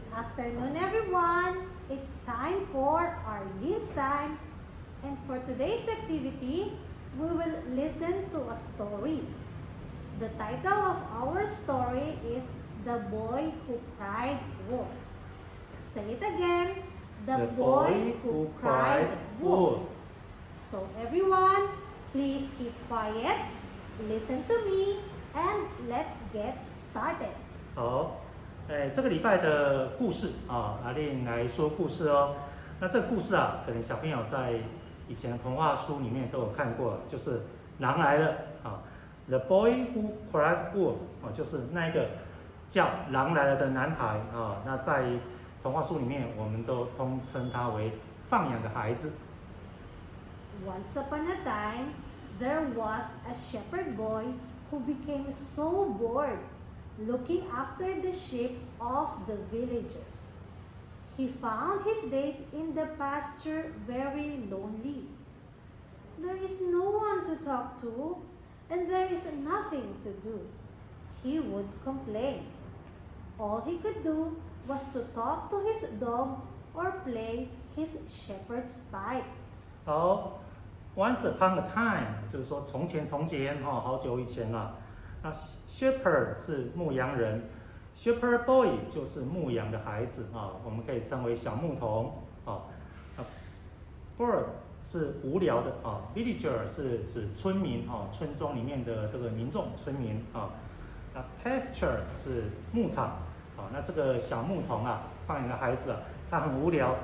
Good afternoon, everyone. It's time for our Leans time. And for today's activity, we will listen to a story. The title of our story is The Boy Who Cried Wolf. Say it again. The, Boy Who Cried Wolf. So everyone, please keep quiet, listen to me, and let's get started. 好，哎，这个礼拜的故事啊，阿令来说故事哦。那这个故事啊，可能小朋友在以前童话书里面都有看过，就是狼来了啊。The boy who cried wolf 啊，就是那个叫狼来了的男孩啊。那在童话书里面，我们都通称他为放养的孩子。Once upon a time, there was a shepherd boy who became so bored looking after the sheep of the villagers. He found his days in the pasture very lonely. There is no one to talk to, and there is nothing to do. He would complain. All he could do was to talk to his dog or play his shepherd's pipe. 好，Once upon a time，就是说从前从前哈，好久以前了。 那 shepherd 是牧羊人，shepherd boy 就是牧羊的孩子啊，我们可以称为小牧童啊。啊，bird 是无聊的啊，villager 是指村民啊，村庄里面的这个民众村民啊。那 pasture 是牧场啊，那这个小牧童啊，放养的孩子啊，他很无聊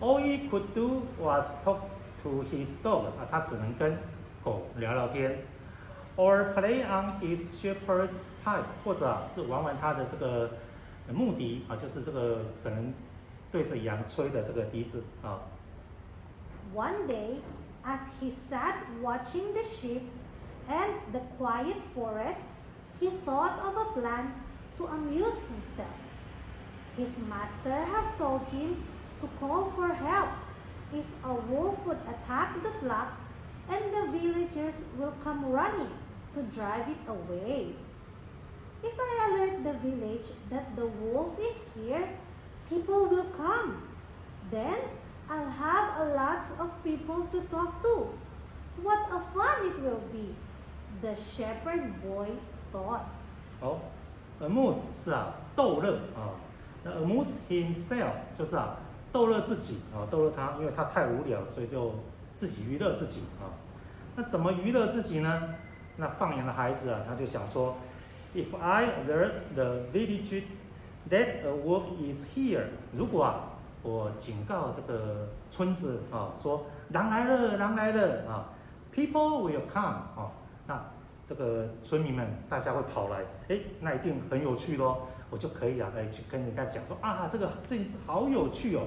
，all he could do was talk to his dog 啊，他只能跟狗聊聊天 ，or play on his shepherd's pipe，或者啊是玩玩他的这个牧笛啊，就是这个可能对着羊吹的这个笛子啊。 One day, as he sat watching the sheep and the quiet forest, he thought of a plan to amuse himself. His master had told him to call for help if a wolf would attack the flock and the villagers will come running to drive it away. If I alert the village that the wolf is here, people will come. Then I'll have a lots of people to talk to. What a fun it will be, the shepherd boy thought. 好，amuse 是啊，逗乐啊。那 amuse himself 就是啊，逗乐自己啊，逗乐他，因为他太无聊，所以就自己娱乐自己啊。那怎么娱乐自己呢？ 那放羊的孩子啊，他就想说，If I alert the village that a wolf is here，如果啊，我警告这个村子啊，说狼来了，狼来了啊，people will come 啊，那这个村民们大家会跑来，哎，那一定很有趣咯，我就可以啊，来去跟人家讲说啊，这个这一次好有趣哦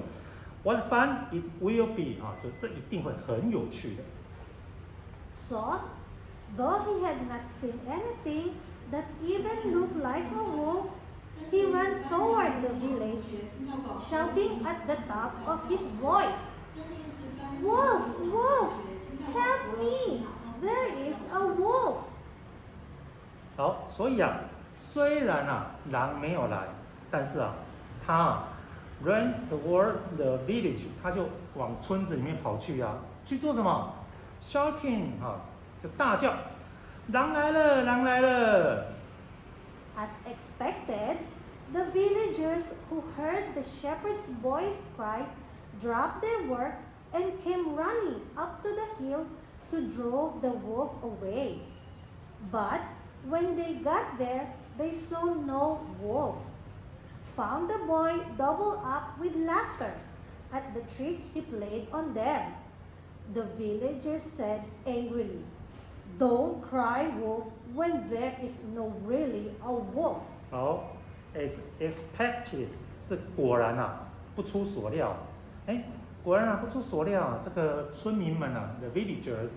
，What fun it will be 啊，就这一定会很有趣的。So, though he had not seen anything that even looked like a wolf, he ran toward the village, shouting at the top of his voice, Wolf, wolf, help me! There is a wolf! 好，所以啊，虽然啊狼没有来，但是啊，他啊 ran toward the village，他就往村子里面跑去啊，去做什么？shouting 啊，就大叫，狼来了，狼来了。 As expected, the villagers who heard the shepherd's boy's cry dropped their work and came running up to the hill to drive the wolf away. But when they got there, they saw no wolf. Found the boy doubled up with laughter at the trick he played on them. The villagers said angrily, Don't cry wolf when there is no really a wolf. 好，as expected 是果然啊，不出所料，哎，果然啊，不出所料啊，这个村民们啊，the villagers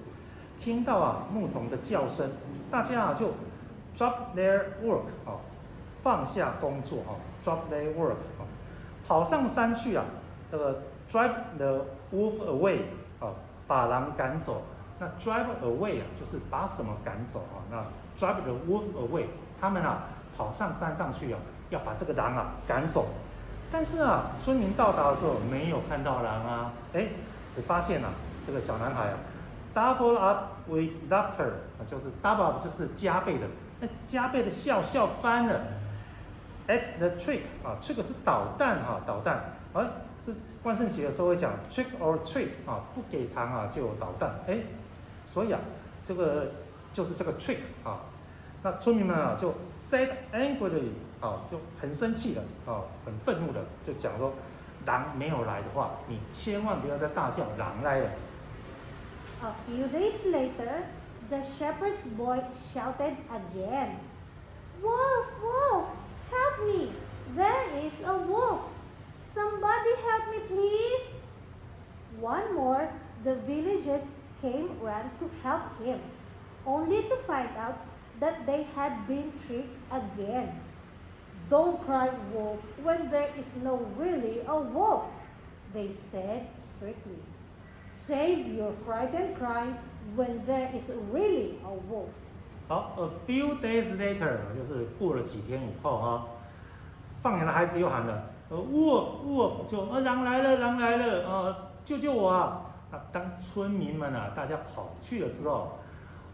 听到啊牧童的叫声，大家啊就 drop their work 啊，放下工作啊，drop their work 啊，跑上山去啊，这个 drive the wolf away 啊，把狼赶走。那 drive away 啊，就是把什么赶走啊？那 drive the wolf away，他们啊跑上山上去啊，要把这个狼啊赶走。但是啊，村民到达的时候没有看到狼啊，哎，只发现啊，这个小男孩啊，double up with laughter 啊，就是 double up 就是加倍的，那加倍的笑笑翻了。At the trick 啊，trick 是捣蛋哈，捣蛋。而这万圣节的时候会讲 trick or treat 啊，不给糖啊就有捣蛋。哎，所以啊，这个就是这个 trick 啊，那村民们啊就 said angrily。啊，就很生气的，啊，很愤怒的，就讲说，狼没有来的话，你千万不要再大叫狼来了。A few days later, the shepherd's boy shouted again, "Wolf, wolf, help me! There is a wolf! Somebody help me, please!" One more, the villagers came ran to help him, only to find out that they had been tricked again. Don't cry wolf when there is no really a wolf, they said strictly. Save your frightened cry when there is really a wolf. 好，a few days later 就是过了几天以后啊，放羊的孩子又喊了，呃，wolf wolf 就啊狼来了狼来了啊，救救我啊！ 啊，当村民们啊大家跑去了之后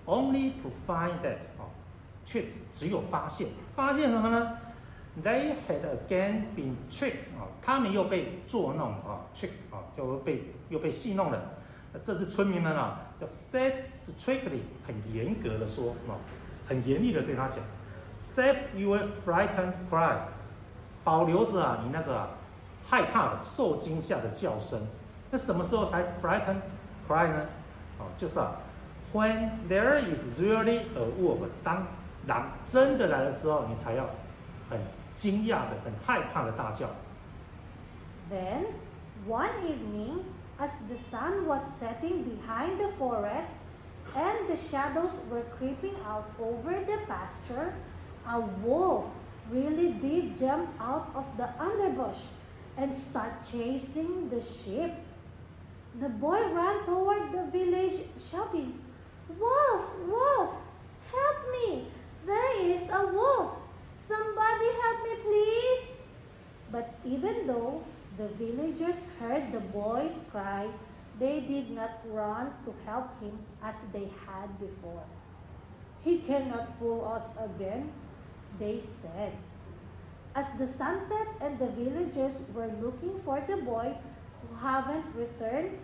，only to find that 啊，却只有发现发现什么呢？They had again been tricked 啊，他们又被捉弄啊，trick 啊，就被又被戏弄了。这次村民们啊，叫 said strictly，很严格的说啊，很严厉的对他讲，save your frightened cry，保留着啊你那个害怕的、受惊吓的叫声。那什么时候才 frightened cry 呢？哦，就是啊，when there is really a wolf，当狼真的来的时候，你才要很。惊讶的、很害怕的大叫。Then, one evening, as the sun was setting behind the forest and the shadows were creeping out over the pasture, a wolf really did jump out of the underbush and start chasing the sheep. The boy ran toward the village shouting, Wolf, wolf, help me! There is a wolf! Somebody help me, please. But even though the villagers heard the boy's cry, they did not run to help him as they had before. He cannot fool us again, they said. As the sun set and the villagers were looking for the boy who haven't returned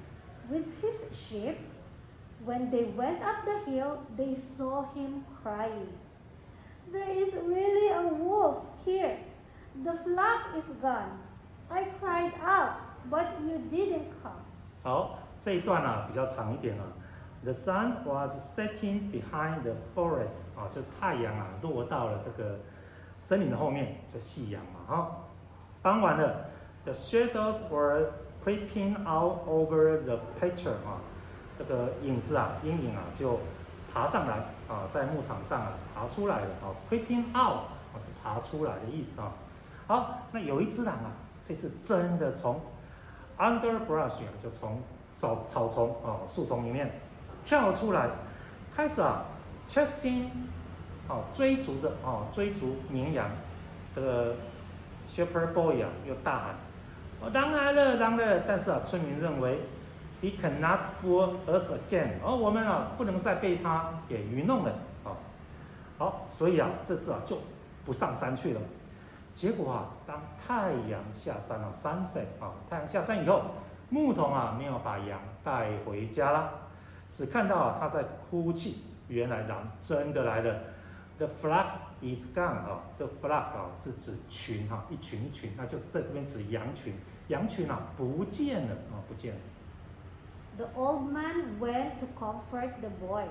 with his sheep, when they went up the hill, they saw him crying. There is really a wolf here. The flock is gone. I cried out, but you didn't come. 好，这一段啊比较长一点啊。The sun was setting behind the forest 啊，就太阳啊落到了这个森林的后面，就夕阳嘛哈。傍晚了，The shadows were creeping out over the picture 啊，这个影子啊，阴影啊就爬上来啊，在牧场上啊爬出来了啊，creeping out 啊是爬出来的意思啊。好，那有一只狼啊，这次真的从 underbrush 啊，就从草草丛啊树丛里面跳出来，开始啊 chasing 啊追逐着啊追逐绵羊。这个 shepherd boy 啊又大喊，当然了当然了！但是啊村民认为。He cannot fool us again。而我们啊，不能再被他给愚弄了啊。好，所以啊，这次啊就不上山去了。结果啊，当太阳下山了，sunset 啊，太阳下山以后，牧童啊没有把羊带回家啦，只看到啊他在哭泣。原来狼真的来了。The flock is gone 啊，这 flock 啊是指群哈，一群一群，那就是在这边指羊群，羊群啊不见了啊，不见了。The old man went to comfort the boy.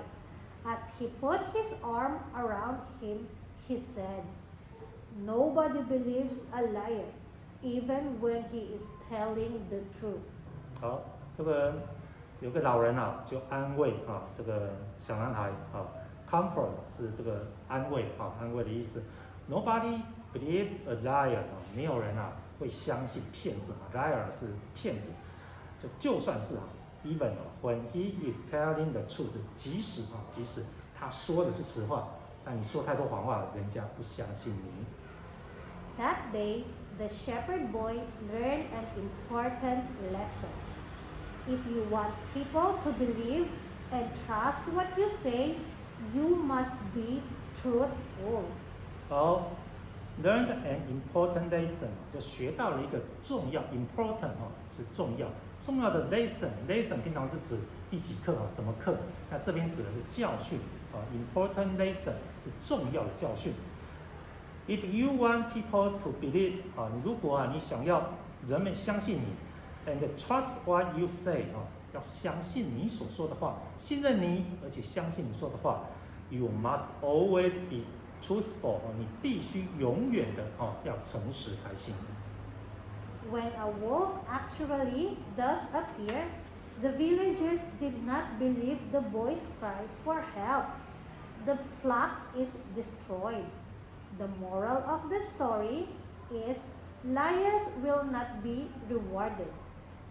As he put his arm around him, he said, Nobody believes a liar, even when he is telling the truth. 好，这个有个老人啊，就安慰啊这个小男孩啊，comfort 是这个安慰啊安慰的意思。Nobody believes a liar 啊，没有人啊 会相信骗子啊，liar 是骗子，就就算是啊。Even when he is telling the truth，即使啊，即使他说的是实话，但你说太多谎话，人家不相信你。That day, the shepherd boy learned an important lesson. If you want people to believe and trust what you say, you must be truthful. 好，learned an important lesson 就学到了一个重要 important 哦是重要重要的 lesson lesson 平常是指一几课啊什么课？那这边指的是教训啊 important lesson 是重要的教训。If you want people to believe 啊，你如果啊你想要人们相信你，and trust what you say 啊，要相信你所说的话，信任你，而且相信你说的话，you must always be truthful 啊，你必须永远的啊要诚实才行。 When a wolf actually does appear, the villagers did not believe the boy's cry for help. The flock is destroyed. The moral of the story is liars will not be rewarded.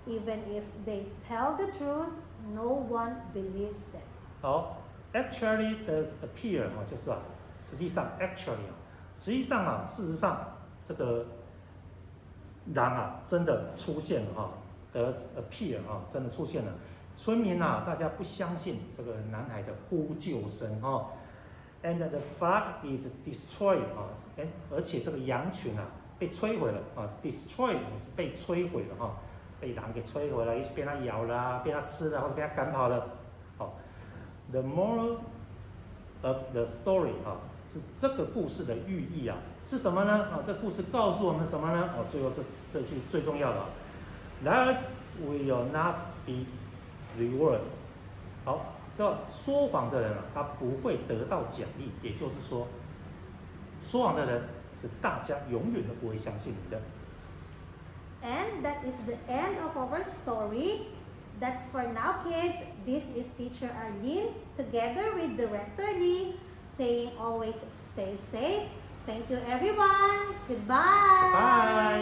Even if they tell the truth, no one believes them. 好，actually does appear 啊，就是啊， 实际上 actually 啊，实际上啊，事实上这个狼啊，真的出现了哈、does appear 啊，真的出现了。村民啊，大家不相信这个男孩的呼救声哈、and the flock is destroyed 啊，哎，而且这个羊群啊被摧毁了啊，destroyed 是被摧毁了哈、被狼给摧毁了，也许被它咬了啊，被它吃了，或者被它赶跑了。好，the moral of the story 啊，是这个故事的寓意啊，是什么呢？啊，这故事告诉我们什么呢？哦，最后这这句最重要的，Liars will not be rewarded。好，这说谎的人啊，他不会得到奖励，也就是说，说谎的人是大家永远都不会相信你的。And that is the end of our story. That's for now, kids. This is teacher Arlene together with Director Lee saying always stay safe. Thank you, everyone. Goodbye. Bye.